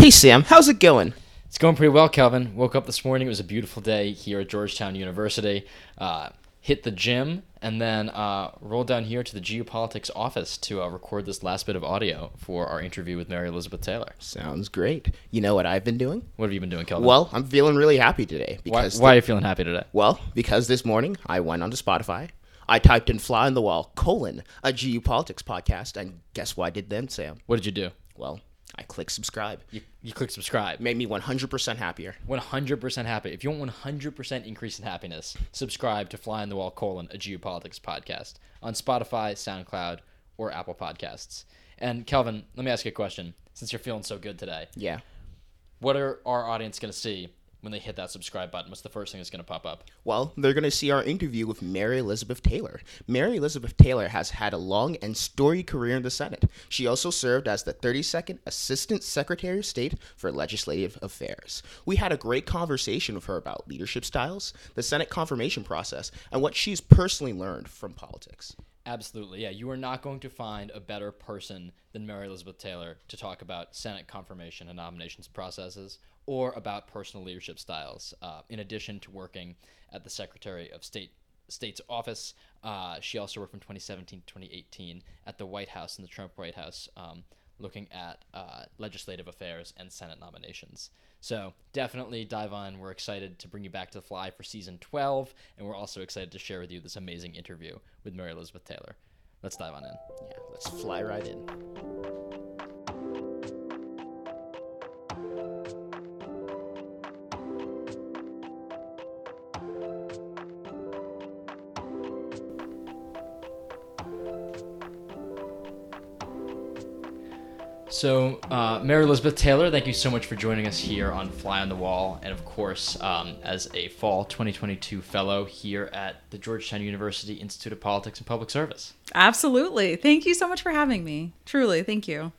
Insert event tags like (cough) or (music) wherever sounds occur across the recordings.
Hey Sam, how's it going? It's going pretty well, Kelvin. Woke up this morning. It was a beautiful day here at Georgetown University. Uh, hit the gym and then uh, rolled down here to the GU Politics office to uh, record this last bit of audio for our interview with Mary Elizabeth Taylor. Sounds great. You know what I've been doing? What have you been doing, Kelvin? Well, I'm feeling really happy today why, because why are you feeling happy today? well, because this morning I went onto Spotify. I typed in "fly on the wall" colon a GU Politics podcast, and guess what I did then, Sam? What did you do? Well, I clicked subscribe. You, you click subscribe. Made me 100% happier. 100% happy. If you want 100% increase in happiness, subscribe to Fly on the Wall colon a GU Politics podcast on Spotify, SoundCloud, or Apple Podcasts. And Kelvin, let me ask you a question. Since you're feeling so good today, Yeah. what are our audience going to see when they hit that subscribe button? What's the first thing that's going to pop up? Well, they're going to see our interview with Mary Elizabeth Taylor. Mary Elizabeth Taylor has had a long and storied career in the Senate. She also served as the 32nd Assistant Secretary of State for Legislative Affairs. We had a great conversation with her about leadership styles, the Senate confirmation process, and what she's personally learned from politics. Absolutely, yeah. You are not going to find a better person than Mary Elizabeth Taylor to talk about Senate confirmation and nominations processes or about personal leadership styles. Uh, in addition to working at the Secretary of State State's office, uh, she also worked from 2017 to 2018 at the White House in the Trump White House, um, looking at uh, legislative affairs and Senate nominations. So definitely dive on. We're excited to bring you back to the fly for season 12, and we're also excited to share with you this amazing interview with Mary Elizabeth Taylor. Let's dive on in. Yeah, let's fly right in. So, uh, Mary Elizabeth Taylor, thank you so much for joining us here on Fly on the Wall, and of course, um, as a fall 2022 fellow here at the Georgetown University Institute of Politics and Public Service. Absolutely. Thank you so much for having me. Truly, thank you.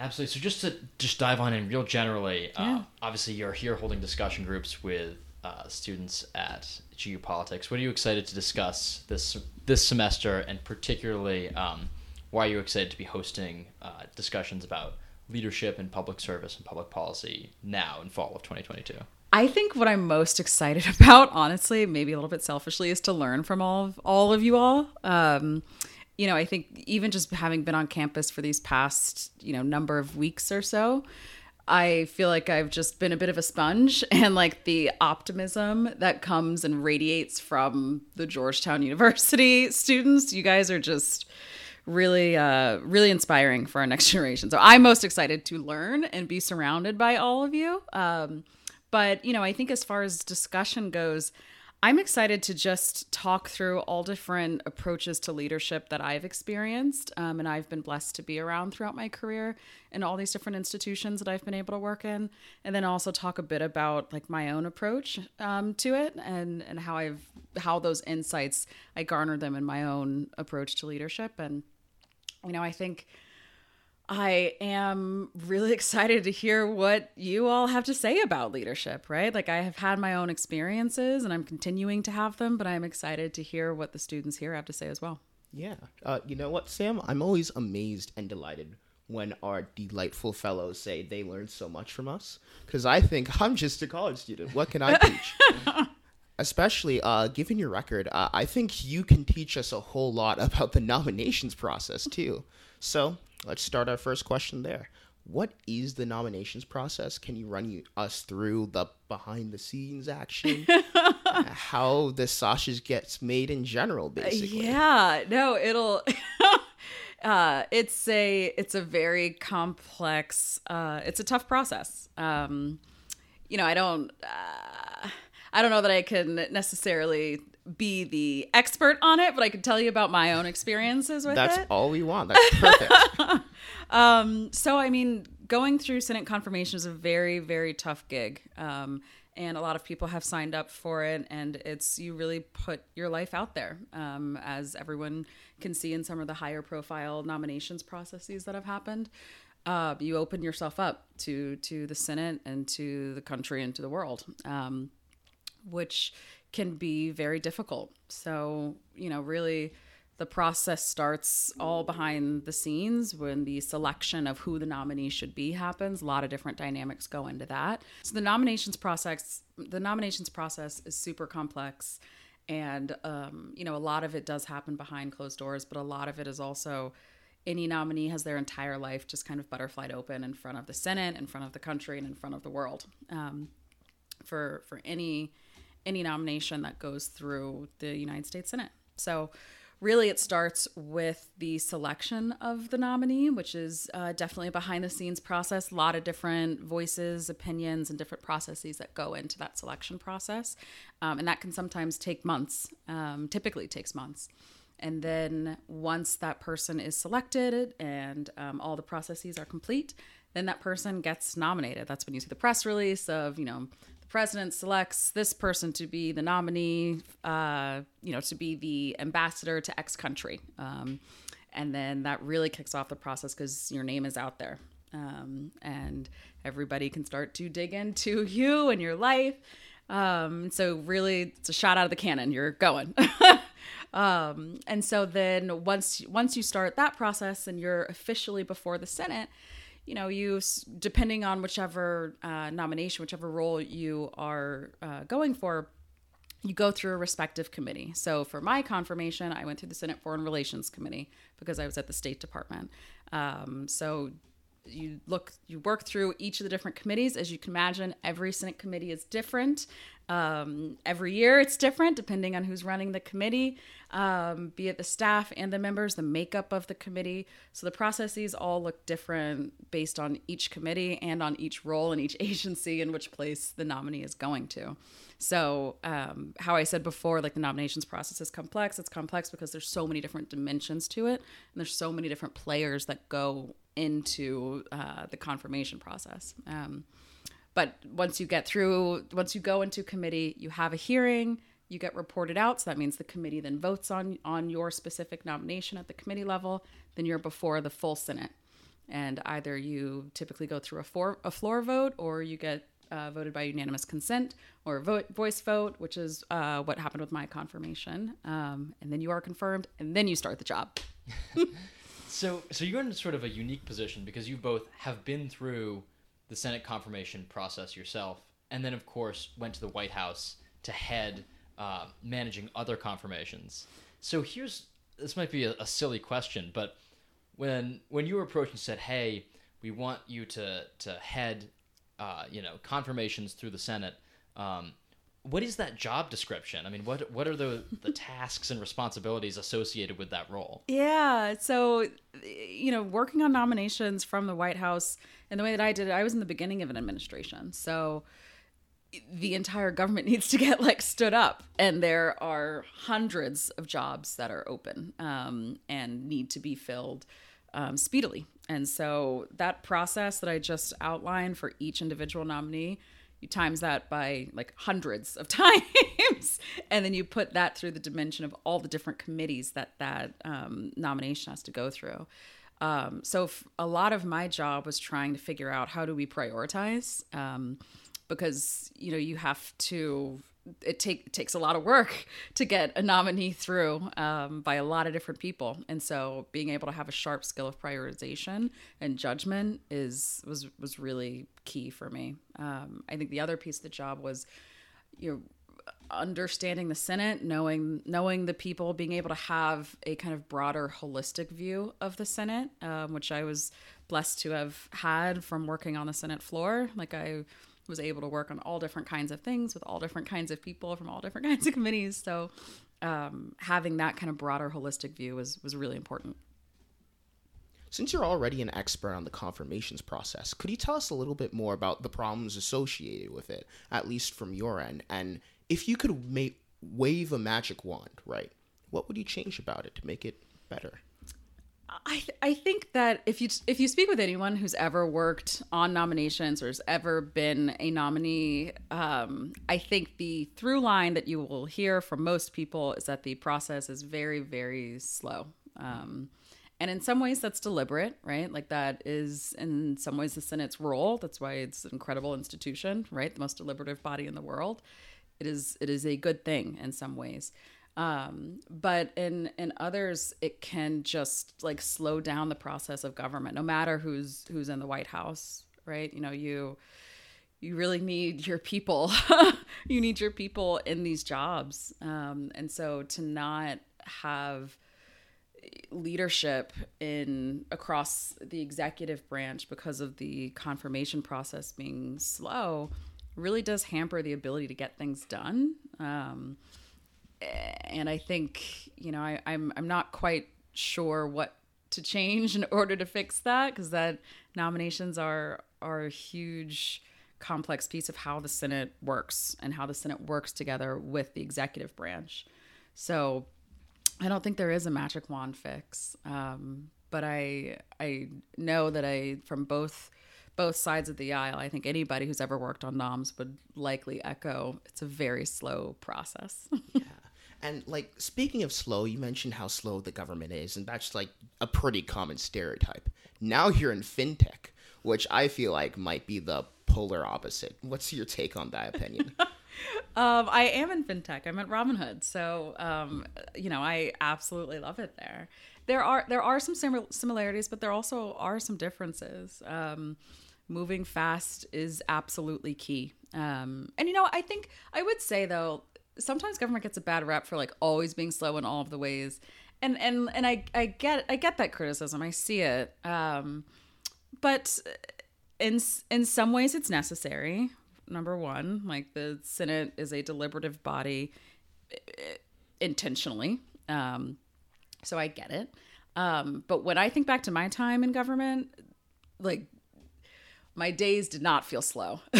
Absolutely. So, just to just dive on in real generally, Yeah. uh, obviously, you're here holding discussion groups with uh, students at GU Politics. What are you excited to discuss this this semester, and particularly, um, why are you excited to be hosting uh, discussions about leadership in public service and public policy now in fall of 2022? I think what I'm most excited (laughs) about, honestly, maybe a little bit selfishly, is to learn from all of all of you all. Um, you know, I think even just having been on campus for these past, you know, number of weeks or so, I feel like I've just been a bit of a sponge (laughs) and like the optimism that comes and radiates from the Georgetown (laughs) University students, you guys are just really uh really inspiring for our next (laughs) generation. So I'm most excited to learn and be surrounded by all of you. Um but you know, I think as far as discussion goes, I'm excited to just talk through all different approaches to leadership that I've experienced um, and I've been blessed to be around throughout my career in all these different institutions that I've been able to work in. And then also talk a bit about like my own approach um, to it and, and how I've, how those insights, I garnered them in my own approach to leadership. And, you know, I think I am really (laughs) excited to hear what you all have to say about leadership, right? Like, I have had my own experiences and I'm continuing to have them, but I'm excited to hear what the students here have to say as well. Yeah. Uh, you know what, Sam? I'm always amazed and delighted when our delightful fellows say they learned so much from us. Because I think (laughs) I'm just a college student. What can I (laughs) teach? Especially uh, given your record, uh, I think you can teach us a whole lot (laughs) about the nominations process, too. So let's start our first question there. What is the nominations process? Can you run you, us through the behind the scenes action? (laughs) Uh, how the sausage gets made in general, basically. Yeah, no, it'll. (laughs) uh, it's a it's a very complex. Uh, it's a tough process. Um, you know, I don't. I don't know that I can necessarily be the expert on it, but I can tell you about my own experiences with That's it. That's all we want. That's perfect. (laughs) Um, so I mean, going through Senate confirmation is a very, very tough gig. Um, and a lot of people have signed up for it, and it's you really put your life out there, um, as everyone can see in some of the higher profile nominations processes that have happened. Uh, you open yourself up to to the Senate and to the country and to the world, um, which can be very difficult. So you know, really the process starts all behind the scenes when the selection of who the nominee should be happens. A lot of different dynamics go into that. So the nominations process, the nominations process is super complex, and um, you know a lot of it does happen behind closed doors, but a lot of it is also any nominee has their entire life just kind of butterflied open in front of the Senate, in front of the country, and in front of the world. Um, for for any any nomination that goes through the United States Senate. So really it starts with the selection of the nominee which is uh, definitely a behind the scenes process a lot of different voices opinions and different processes that go into that selection process. Um, and that can sometimes take months um, typically takes months. And then once that person is selected and um, all the processes are complete then that person gets nominated. That's when you see the press release of you know president selects this person to be the nominee, uh, you know, to be the ambassador to X country. Um, and then that really kicks off the process because your name is out there. Um, and everybody can start to dig into (laughs) you and your life. Um, so really, it's a shot out of the cannon. You're going. (laughs) um, and so then once once you start that process and you're officially before the Senate, you know, you depending on whichever uh, nomination, whichever role you are uh, going for, you go through a respective committee. So for my confirmation, I went through the Senate Foreign Relations Committee because I was at the State Department. Um, so you look you work through each of the different committees as you can imagine every senate committee is different um, every year. It's different depending on who's running the committee um, be it the staff and the members the makeup of the committee. So the processes all look different based on each committee and on each role in each (laughs) agency in which place the nominee is going to. So um, how i said before like the nominations process is complex. It's complex because there's so many different dimensions to it and there's so many different players that go into uh, the confirmation process. Um, but once you get through, once you go into committee, you have a hearing, you get reported out. So that means the committee then votes on on your specific nomination at the committee level. Then you're before the full Senate, and either you typically go through a, for, a floor vote or you get uh, voted by unanimous consent or vote, voice vote, which is uh, what happened with my confirmation. Um, and then you are confirmed, and then you start the job. (laughs) So, so you're in sort of a unique position because you both have been through the Senate confirmation process yourself, and then of course went to the White House to head uh, managing other confirmations. So here's this might be a, a, silly question, but when when you were approached and said, "Hey, we want you to to head, uh, you know, confirmations through the Senate," um, what is that job description? I mean, what what are the the (laughs) tasks and responsibilities associated with that role? Yeah, so you know, working on nominations from the White House and the way that I did it, I was in the beginning of an administration. So the entire government (laughs) needs to get like stood up and there are hundreds of jobs that are open um, and need to be filled um, speedily and so that process that i just outlined for each individual nominee you times that by like hundreds of (laughs) times. And then you put that through the dimension of all the different committees that that um, nomination has to go through. Um, so a lot of my job was trying to figure out how do we prioritize um, because you know you have to it, take, it takes a lot of work (laughs) to get a nominee through um, by a lot of different people. And so being able to have a sharp skill of prioritization and judgment is was was really key for me. Um, i think the other piece of the job was you know understanding the senate knowing knowing the people being able to have a kind of broader holistic view of the senate um, which i was blessed to have had from working on the senate floor. Like i was able to work on all different kinds of things with all different kinds of people from all different (laughs) kinds of committees. So um, having that kind of broader holistic view was was really important. Since you're already an expert on the confirmations process, could you tell us a little bit more about the problems associated with it, at least from your end? And if you could ma- wave a magic wand, right, what would you change about it to make it better? I I think that if you if you speak with anyone who's ever worked on nominations or has ever been a nominee, um, I think the through line that you will hear from most people is that the process is very very slow. Um, and in some ways that's deliberate, right? Like that is in some ways the Senate's role. That's why it's an incredible institution, right? The most deliberative body in the world. It is it is a good thing in some ways. Um, but in in others, it can just like slow down the process of government, no matter who's who's in the White House, right? You know, you you really need your people. (laughs) you need your people in these jobs, um, and so to not have leadership in across the executive branch because of the confirmation process being slow really does hamper the ability to get things done. Um, and I think you know I, I'm I'm not quite sure what to change in (laughs) order to fix that because that nominations are are a huge complex piece of how the Senate works and how the Senate works together with the executive branch. So I don't think there is a magic wand fix, um, but I I know that I from both both sides of the aisle. I think anybody who's ever worked on noms would likely echo it's a very slow process. (laughs) yeah. And like speaking of slow, you mentioned how slow the government is, and that's like a pretty common stereotype. Now you're in fintech, which I feel like might be the polar opposite. What's your take on that opinion? (laughs) um, I am in fintech. I'm at Robinhood, so um, you know I absolutely love it there. There are there are some similarities, but there also are some differences. Um, moving fast is absolutely key. Um, and you know, I think I would say though, sometimes government gets a bad rap for like always being slow in all of the ways. And and and I I get I get that criticism. I see it. Um, but in in some ways it's necessary. Number 1, like the Senate is a deliberative body eh, intentionally. Um, so I get it. Um, but when I think back to my time in government, like my days did not feel slow. (laughs)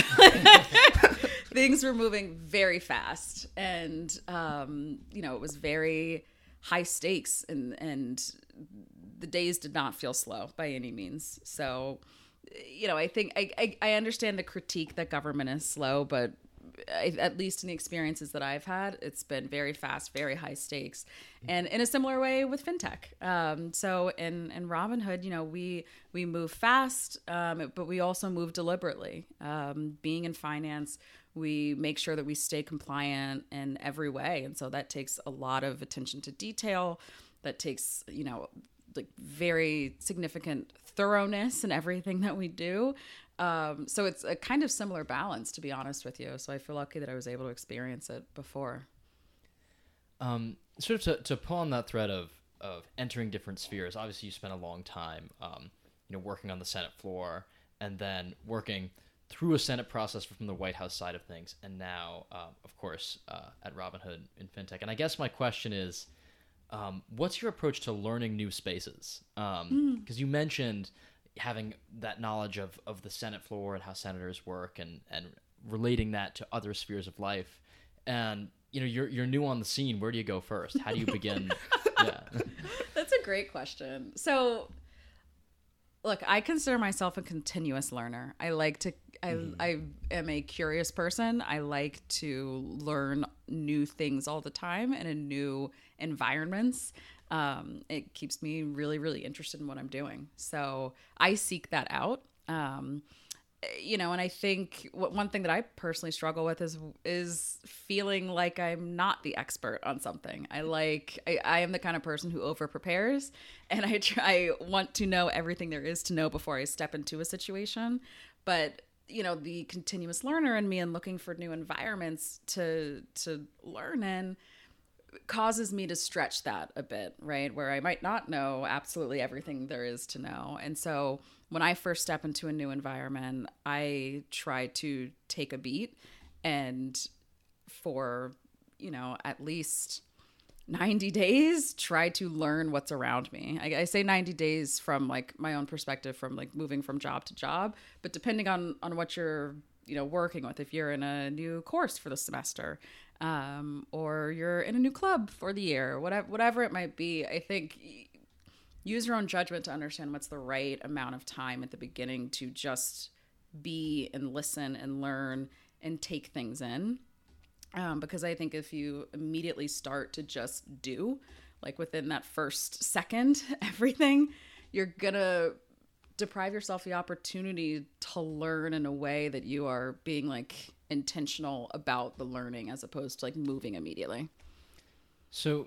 Things were moving very fast, and um, you know it was very high stakes, and and the days did not feel slow by any means. So, you know, I think I I, I understand the critique that government is slow, but at least in the experiences that I've had, it's been very fast, very high stakes, and in a similar way with fintech. Um, so in in Robinhood, you know, we we move fast, um, but we also move deliberately. Um, being in finance, we make sure that we stay compliant in every way, and so that takes a lot of attention to detail. That takes you know like very significant thoroughness in everything that we do. Um, so it's a kind of similar balance, to be honest with you. So I feel lucky that I was able to experience it before. Um, sort of to, to pull on that thread of of entering different spheres. Obviously, you spent a long time, um, you know, working on the Senate floor, and then working through a Senate process from the White House side of things, and now, uh, of course, uh, at Robinhood in fintech. And I guess my question is, um, what's your approach to learning new spaces? Because um, mm. you mentioned having that knowledge of, of the Senate floor and how senators work and, and relating that to other spheres of life. And you know, you're you're new on the scene. Where do you go first? How do you begin? (laughs) yeah. That's a great question. So look, I consider myself a continuous learner. I like to I, mm-hmm. I am a curious person. I like to learn new things all the time and in new environments um, it keeps me really, really interested in what I'm doing. So I seek that out. Um, you know, and I think one thing that I personally struggle with is is feeling like I'm not the expert on something. I like I, I am the kind of person who over prepares, and I try I want to know everything there is to know before I step into a situation. But you know, the continuous learner in me and looking for new environments to to learn in causes me to stretch that a bit, right? Where I might not know absolutely everything there is to know. And so when I first step into a new environment, I try to take a beat and for, you know, at least 90 days try to learn what's around me I, I, say 90 days from like my own perspective from like moving from job to job but depending on on what you're you know working with if you're in a new course for the semester um, or you're in a new club for the year, whatever, whatever it might be. I think use your own judgment to understand what's the right amount of time at the beginning to just be and listen and learn and take things in. Um, because I think if you immediately start to just do, like within that first second, (laughs) everything, you're gonna deprive yourself the opportunity to learn in a way that you are being like intentional about the learning as opposed to like moving immediately. So,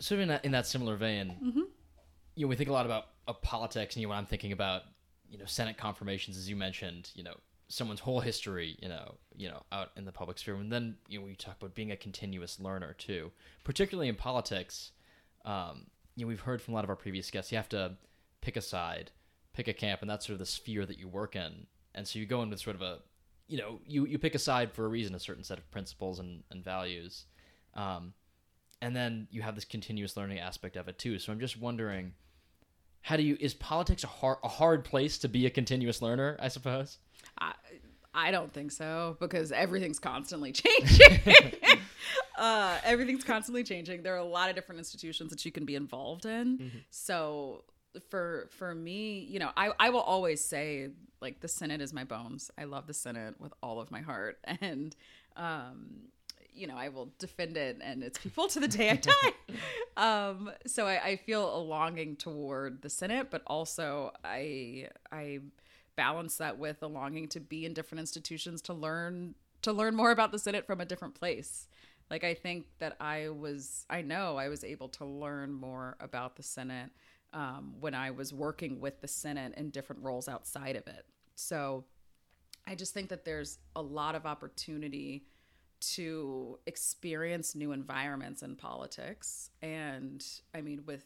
sort of in that, in that similar vein, Mm-hmm. You know, we think a lot about politics, and you know, when I'm thinking about, you know, Senate confirmations, as you mentioned, you know, someone's whole history, you know, you know, out in the public sphere, and then you know, we talk about being a continuous learner too, particularly in politics. Um, you know, we've heard from a lot of our previous guests, you have to pick a side, pick a camp, and that's sort of the sphere that you work in, and so you go in with sort of a, you know, you you pick a side for a reason, a certain set of principles and and values. Um, and then you have this continuous learning aspect of it too. So I'm just wondering, how do you is politics a hard a hard place to be a continuous learner? I suppose. I, I don't think so because everything's constantly (laughs) changing. (laughs) uh, everything's constantly changing. There are a lot of different institutions that you can be involved in. So for for me, you know, I, I will always say like the Senate is my bones. I love the Senate with all of my heart. (laughs) And um, you know, I will defend it and its people to the day I die. (laughs) um, so I, I feel a longing toward the Senate, but also I I balance that with a longing to be in different institutions to learn to learn more about the Senate from a different place. Like I think that I was I know I was able to learn more about the Senate um, when I was working with the Senate in different roles outside of it. So I just think that there's a lot of opportunity to experience new environments in politics. And I mean, with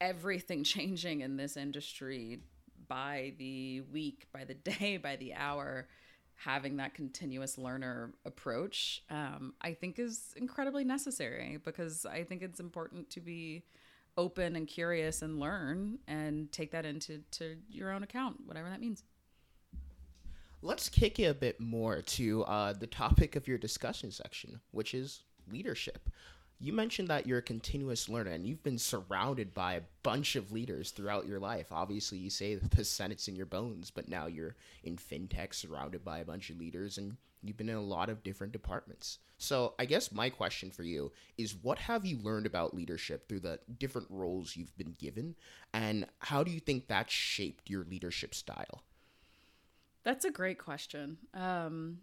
everything (laughs) changing in this industry by the week, by the day, (laughs) by the hour, having that continuous learner approach, um, I think is incredibly necessary because I think it's important to be open and curious and learn and take that into to your own account, whatever that means. Let's kick it a bit more to uh, the topic of your discussion section, which is leadership. You mentioned that you're a continuous learner and you've been surrounded by a bunch of leaders throughout your life. Obviously, you say the Senate's in your bones, but now you're in fintech surrounded by a bunch of leaders and you've been in a lot of different departments. So, I guess my question for you is what have you learned about leadership through the different roles you've been given? And how do you think that shaped your leadership style? That's a great question. Um,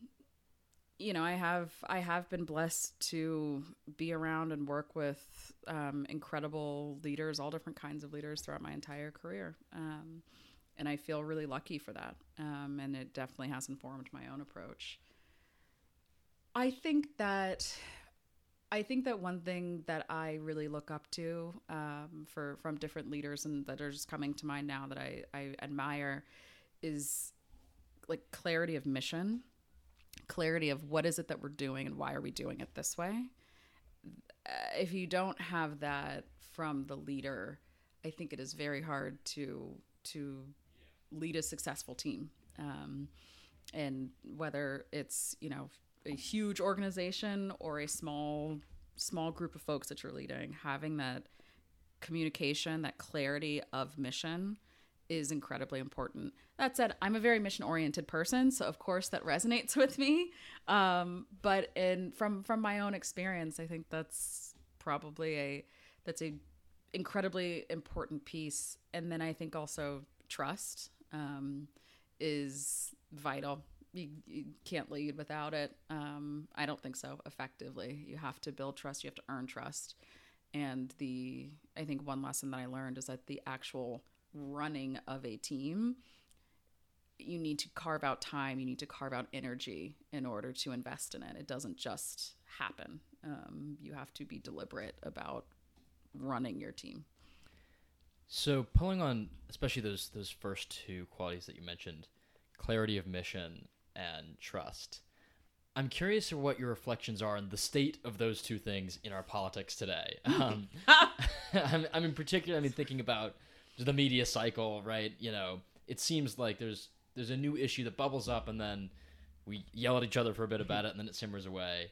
you know, I have I have been blessed to be around and work with um, incredible leaders, all different kinds of leaders throughout my entire career, um, and I feel really lucky for that. Um, and it definitely has informed my own approach. I think that I think that one thing that I really look up to um, for from different leaders and that are just coming to mind now that I, I admire is like clarity of mission, clarity of what is it that we're doing and why are we doing it this way. Uh, if you don't have that from the leader, I think it is very hard to to lead a successful team. Um, and whether it's you know a huge organization or a small small group of folks that you're leading, having that communication, that clarity of mission is incredibly important. That said, I'm a very mission oriented person, so of course that resonates (laughs) with me. Um, but in from from my own experience, I think that's probably a that's a incredibly important piece. And then I think also trust um, is vital. You, you can't lead without it. Um, I don't think so effectively. You have to build trust. You have to earn trust. And the I think one lesson that I learned is that the actual running of a team you need to carve out time you need to carve out energy in order to invest in it it doesn't just happen um, you have to be deliberate about running your team So pulling on especially those those first two qualities that you mentioned, clarity of mission and trust. I'm curious to what your reflections are on the state of those two things in our politics today. (laughs) Um, (laughs) I'm, I'm in particular, I mean, thinking about the media cycle, right? You know, it seems like there's there's a new issue that bubbles up, and then we yell at each other for a bit about it, and then it simmers away.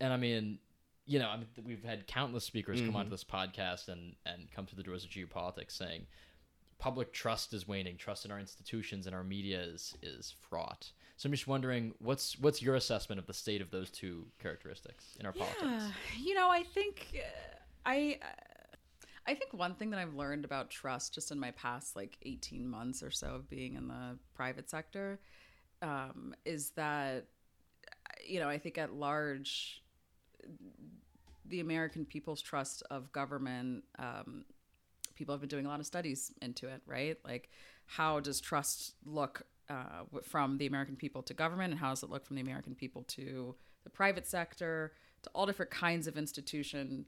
And I mean, you know, I mean, we've had countless speakers come onto this podcast and and come to the doors of GU Politics saying public trust is waning, trust in our institutions and our media is is fraught. So I'm just wondering, what's what's your assessment of the state of those two characteristics in our politics? You know, I think uh, I uh, I think one thing that I've learned about trust just in my past like 18 months or so of being in the private sector um, is that you know, I think at large the American people's trust of government. Um, people have been doing a lot of studies into it, right? Like, how does trust look uh, from the American people to government, and how does it look from the American people to the private sector, to all different kinds of institution,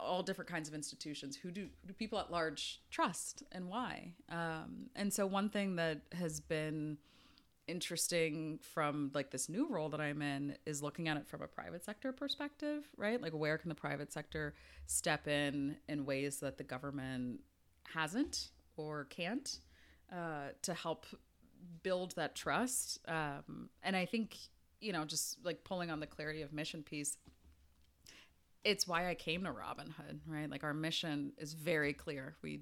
all different kinds of institutions? Who do, do people at large trust, and why? Um, and so, one thing that has been interesting from like this new role that I'm in is looking at it from a private sector perspective, right? Like where can the private sector step in in ways that the government hasn't or can't uh, to help build that trust. Um, and I think you know just like pulling on the clarity of mission piece. It's why I came to Robinhood, right? Like our mission is very clear. We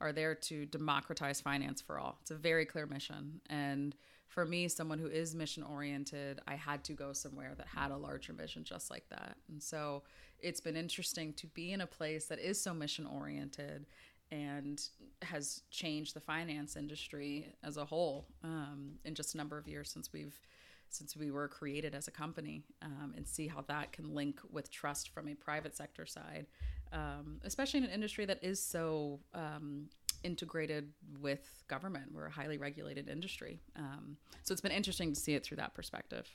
are there to democratize finance for all. It's a very clear mission. And for me, someone who is mission oriented, I had to go somewhere that had a larger mission just like that. And so it's been interesting to be in a place that is so mission oriented and has changed the finance industry as a whole um, in just a number of years since we've since we were created as a company um, and see how that can link with trust from a private sector side um, especially in an industry that is so um, integrated with government. We're a highly regulated industry. Um, so it's been interesting to see it through that perspective.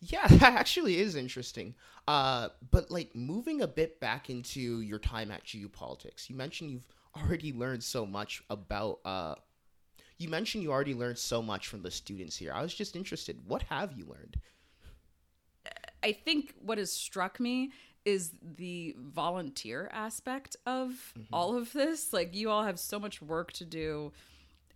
Yeah, (laughs) that actually is interesting. Uh, but like moving a bit back into your time at GU Politics, you mentioned you've already learned so much about. Uh, you mentioned you already learned so much from the students here. I was just interested. What have you learned? I think what has struck me is the volunteer aspect of mm-hmm. all of this. Like you all have so much work to do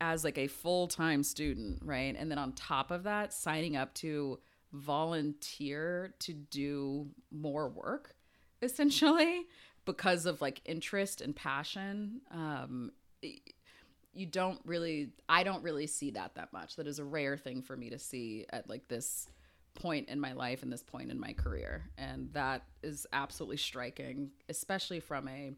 as like a full-time student, right? And then on top of that, signing up to volunteer to do more work (laughs) essentially because of like interest and passion. Um you don't really I don't really see that that much. That is a rare thing for me to see at like this point in my life and this point in my career and that is absolutely striking especially from a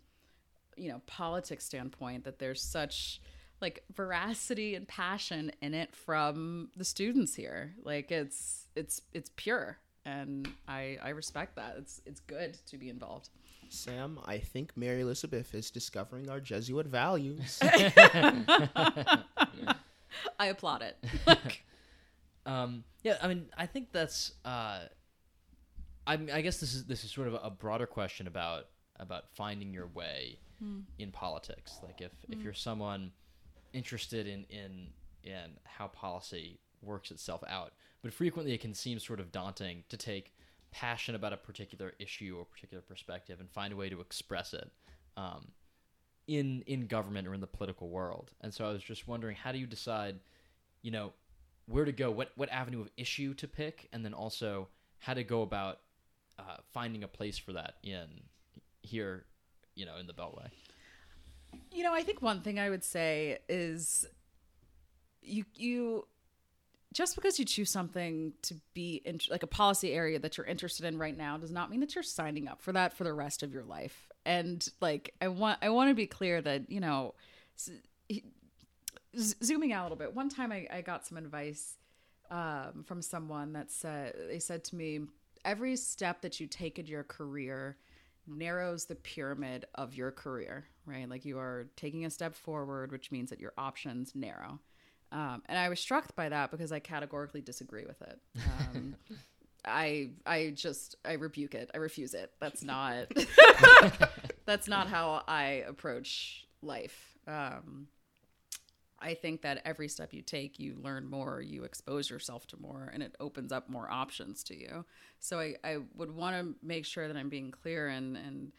you know politics standpoint that there's such like veracity and passion in it from the students here like it's it's it's pure and i i respect that it's it's good to be involved sam i think mary elizabeth is discovering our jesuit values (laughs) i applaud it (laughs) um, yeah, I mean, I think that's. Uh, I mean, I guess this is this is sort of a broader question about about finding your way mm. in politics. Like if mm. if hmm. you're someone interested in in in how policy works itself out, but frequently it can seem sort of daunting to take passion about a particular issue or particular perspective and find a way to express it um, in in government or in the political world. And so I was just wondering, how do you decide, you know, where to go, what what avenue of issue to pick, and then also how to go about uh, finding a place for that in here, you know, in the Beltway. You know, I think one thing I would say is you you just because you choose something to be in, like a policy area that you're interested in right now does not mean that you're signing up for that for the rest of your life. And like I want I want to be clear that, you know, zooming out a little bit, one time I, I got some advice um, from someone that said, they said to me, every step that you take in your career narrows the pyramid of your career, right? Like you are taking a step forward, which means that your options narrow. Um, and I was struck by that because I categorically disagree with it. Um, (laughs) I I just I rebuke it. I refuse it. That's not (laughs) that's not how I approach life. Um, I think that every step you take, you learn more, you expose yourself to more, and it opens up more options to you. So I, I would want to make sure that I'm being clear and, and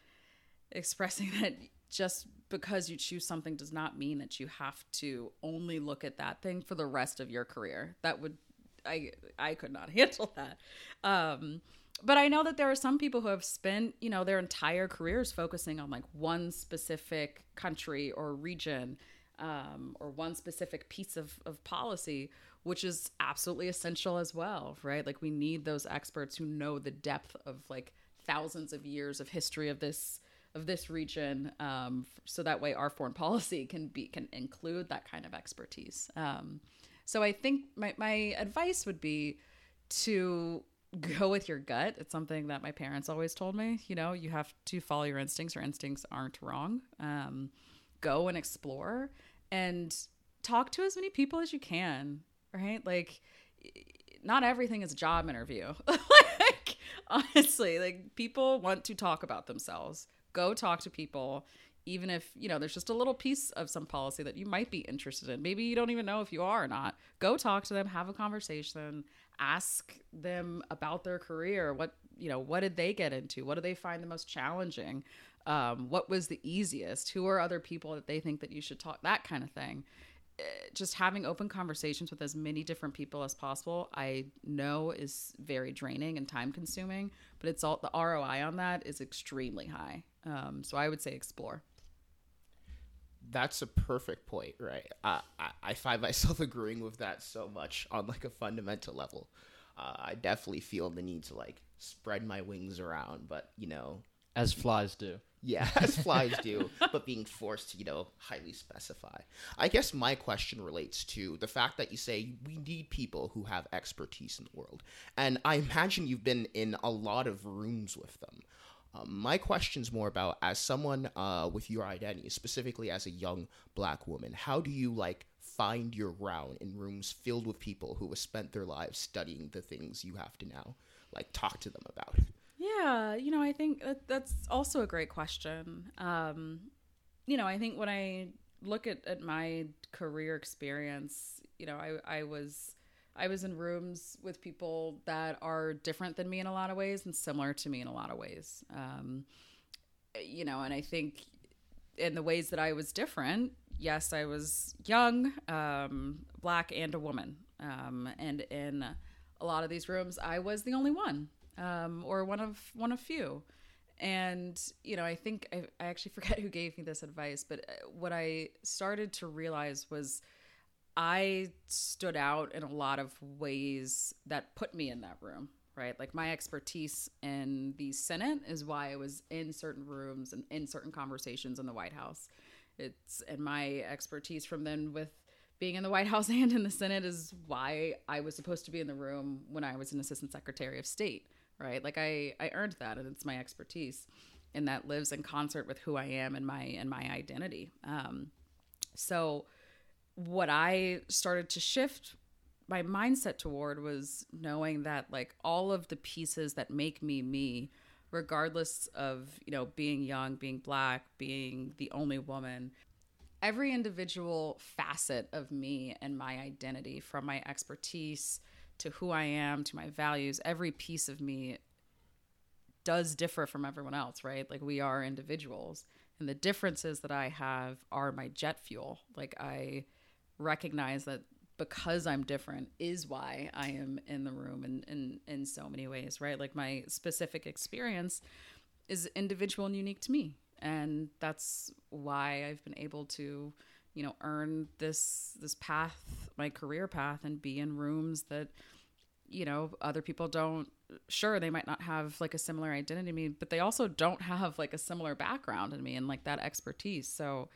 expressing (laughs) that just because you choose something does not mean that you have to only look at that thing for the rest of your career. That would, I, I could not (laughs) handle that. Um, but I know that there are some people who have spent, you know, their entire careers focusing on like one specific country or region um, or one specific piece of, of policy, which is absolutely essential as well, right? Like we need those experts who know the depth of like thousands of years of history of this of this region, um, so that way our foreign (laughs) policy can be can include that kind of expertise. Um, so I think my my advice would be to go with your gut. It's something that my parents always told me. You know, you have to follow your instincts. Your instincts aren't wrong. Um, go and explore and talk to as many people as you can. Right? Like, not everything is a job interview. (laughs) like, honestly, like people want to talk about themselves. Go talk to people even if you know there's just a little piece of some policy that you might be interested in. Maybe you don't even know if you are or not. Go talk to them have a conversation ask them about their career. What you know what did they get into? What do they find the most challenging? Um, what was the easiest? Who are other people that they think that you should talk that kind of thing just having open conversations with as many different people as possible i know is very draining and time consuming but it's all the roi on that is extremely high um, so i would say explore that's a perfect point, right? I, I, I find myself (laughs) agreeing with that so much on like a fundamental level. Uh, I definitely feel the need to like spread my wings around, but you know, As flies do. Yeah, (laughs) as flies do, but being forced to, you know, highly specify. I guess my question relates to the fact that you say we need people who have expertise in the world. And I imagine you've been in a lot of rooms with them. Um, my question's more about as someone uh, with your identity, specifically as a young black woman, how do you like find your ground in rooms filled with people who have spent their lives studying the things you have to now like talk to them about? Yeah, you know, I think that that's also a great question. Um, you know, I think when I look at, at my career experience, you know, I, I was I was in rooms with people that are different than me in a lot of ways and similar to me in a lot of ways. Um, you know, and I think in the ways that I was different, yes, I was young, um, black, and a woman. Um, and in a lot of these rooms, I was the only one, um, or one of one of few. And you know, I think I, I actually (laughs) forget who gave me this advice, but uh, what I started to realize was I stood out in a lot of ways that put me in that room, right? Like my expertise in the Senate is why I was in certain rooms and in certain conversations in the White House. It's and my expertise from then with being in the White (laughs) House and in the Senate is why I was supposed to be in the room when I was an assistant secretary of state, right? Like I I earned that and it's my expertise and that lives in concert with who I am and my and my identity. Um so what I started to shift my mindset toward was knowing that like all of the pieces that make me me regardless of you know being young being black being the only woman every individual facet of me and my identity from my expertise to who I am to my values every piece of me does differ from everyone else right like we are individuals and the differences that I have are my jet fuel like I recognize that because I'm different is why I am in the room in, in, in so many ways, right? Like my specific experience is individual and unique to me. And that's why I've been able to, you know, earn this this path, my career path and be in rooms that, you know, other people don't sure they might not have like a similar identity to me, but they also don't have like a similar background in me and like that expertise. So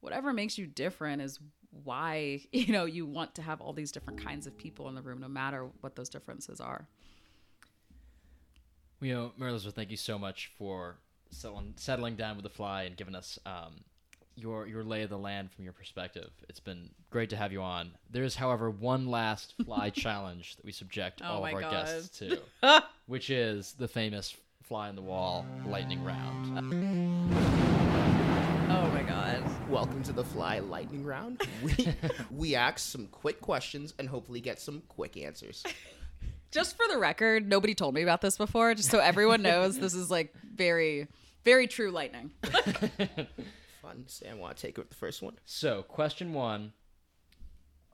whatever makes you different is why (laughs) you know you want to have all these different kinds of people in the room no matter what those differences are You know, Elizabeth, thank you so much for settling, settling down with the fly and giving us um, your your lay of the land from your perspective. It's been great to have you on. There is, however, one last fly (laughs) challenge that we subject Oh all of our God. guests to, (laughs) which is the famous fly in the wall lightning round. oh my god Welcome to the Fly Lightning Round. We (laughs) we ask some quick questions and hopefully get some quick answers. just for the record nobody told me about this before just so everyone knows this is like very very true lightning Fun. Sam, want to take with the first one? So, question one,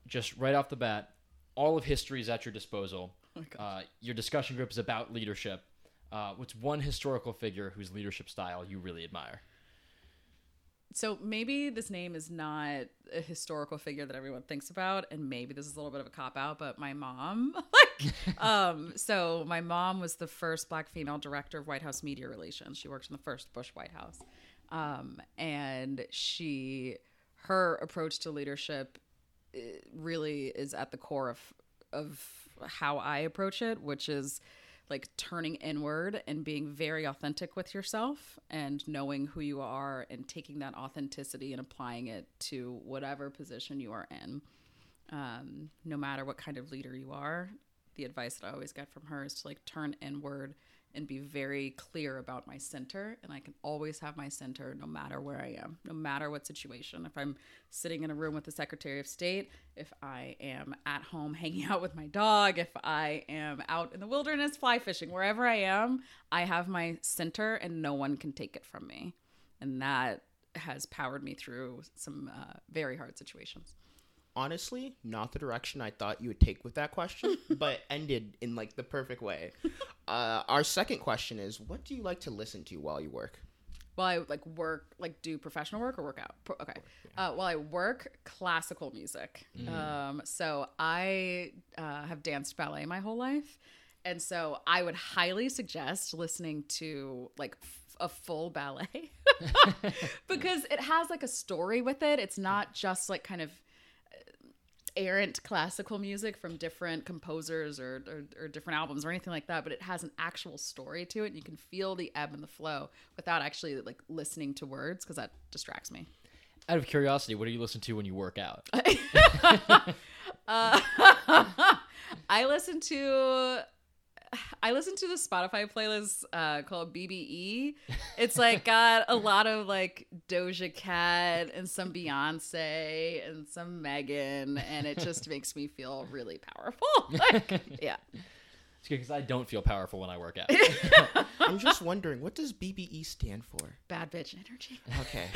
just right off the bat, all of history is at your disposal. uh, your discussion group is about leadership. Uh, what's one historical figure whose leadership style you really admire? so maybe this name is not a historical figure that everyone thinks about and maybe this is a little bit of a cop out but my mom (laughs) like (laughs) um so my mom was the first black female director of white house media relations she worked in the first bush white house um and she her approach to leadership eh, really is at the core of of how I approach it, which is like turning inward and being very authentic with yourself and knowing who you are and taking that authenticity and applying it to whatever position you are in. Um, no matter what kind of leader you are, the advice that I always get from her is to like turn inward and be very clear about my center. And I can always have my center no matter where I am, no matter what situation. If I'm sitting in a room with the Secretary of State, if I am at home hanging out with my dog, if I am out in the wilderness fly fishing, wherever I am, I have my center and no one can take it from me. And that has powered me through some uh, very hard situations honestly not the direction I thought you would take with that question, (laughs) but ended in like the perfect way. (laughs) Uh, our second question is, what do you like to listen to while you work? While I like work, like do professional work or work out. Pro- okay. Uh, while I work, classical music. Um, so I uh, have danced ballet my whole life, and so I would highly suggest listening to like f- a full ballet (laughs) because it has like a story with it. It's not just like kind of errant classical music from different composers or, or, or, different albums or anything like that, but it has an actual story to it. And you can feel the ebb and the flow without actually like listening to words because that distracts me. Out of curiosity, what do you listen to when you work out? (laughs) uh, (laughs) I listen to I listen to the Spotify playlist uh, called BBE. It's like got a lot of like Doja Cat and some Beyonce and some Megan, and it just (laughs) makes me feel really powerful. (laughs) like, yeah. It's good because I don't feel powerful when I work out. (laughs) I'm just wondering, what does BBE stand for? Bad bitch energy. Okay.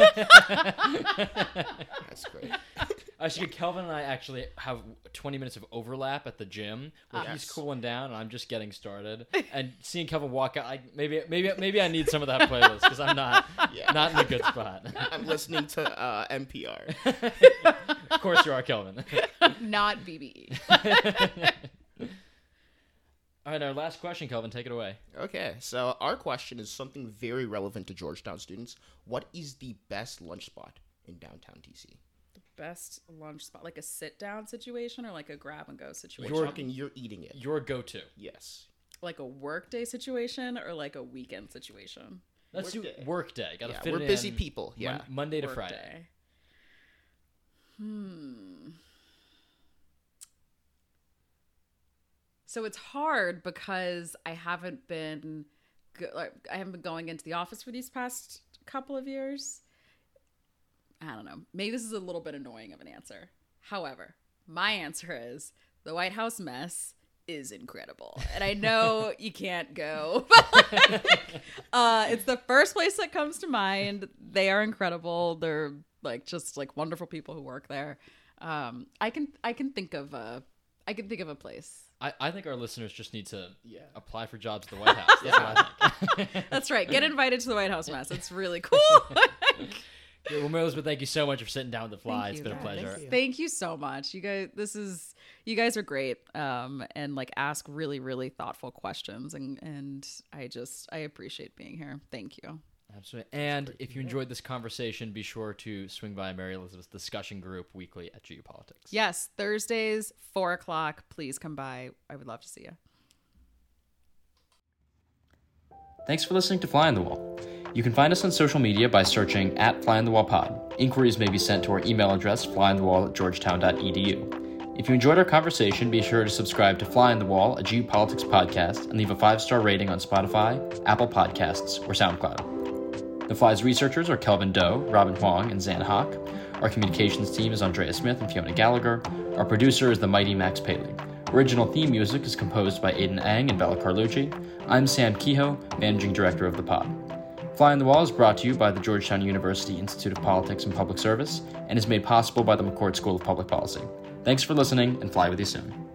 That's great. Actually, Kelvin and I actually have 20 minutes of overlap at the gym where Yes. he's cooling down and I'm just getting started. (laughs) And seeing Kelvin walk out, I, maybe maybe maybe I need some of that playlist because I'm not Yeah. not in a good spot. (laughs) I'm listening to uh, NPR. (laughs) of course, you are Kelvin. Not BBE. All right, our last question, Kelvin, take it away. Okay, so our question is something very relevant to Georgetown students. What is the best lunch spot in downtown DC? Best lunch spot, like a sit down situation or like a grab and go situation? You're situation? Talking you're eating it. Your go-to. Yes. like a work day situation or like a weekend situation? Let's do Workday. work day. Got to Yeah, fit we're it busy in people. Yeah. Mon- Monday to Work Friday. day. Hmm. So it's hard because I haven't been, go- like, I haven't been going into the office for these past couple of years. I don't know. Maybe this is a little bit annoying of an answer. However, my answer is the White House mess is incredible, and I know (laughs) you can't go. (laughs) uh, it's the first place that comes to mind. They are incredible. They're like just like wonderful people who work there. Um, I can I can think of a I can think of a place. I, I think our listeners just need to Yeah. apply for jobs at the White House. (laughs) That's what I think. That's right. Get invited to the White House mess. It's really cool. Yeah, well, Mary Elizabeth, thank you so much for sitting down with the fly. Thank It's you, been a pleasure. Thank you. Thank you so much. You guys this is you guys are great. Um and like ask really really thoughtful questions and and I just I appreciate being here. Thank you. Absolutely. And if you enjoyed this conversation, be sure to swing by Mary Elizabeth's discussion group weekly at GU Politics. Yes, Thursdays, four o'clock. Please come by. I would love to see you. Thanks for listening to Fly on the Wall. You can find us on social media by searching at Fly on the Wall Pod. Inquiries may be sent to our email address, flyonthewall at georgetown.edu. If you enjoyed our conversation, be sure to subscribe to Fly on the Wall, a GU Politics podcast, and leave a five star rating on Spotify, Apple Podcasts, or SoundCloud. The Fly's researchers are Kelvin Doe, Robin Huang, and Zan Hock. Our communications team is Andrea Smith and Fiona Gallagher. Our producer is the mighty Max Paley. Original theme music is composed by Aidan Ang and Bella Carlucci. I'm Sam Kehoe, Managing Director of the pod. Fly on the Wall is brought to you by the Georgetown University Institute of Politics and Public Service and is made possible by the McCourt School of Public Policy. Thanks for listening and fly with you soon.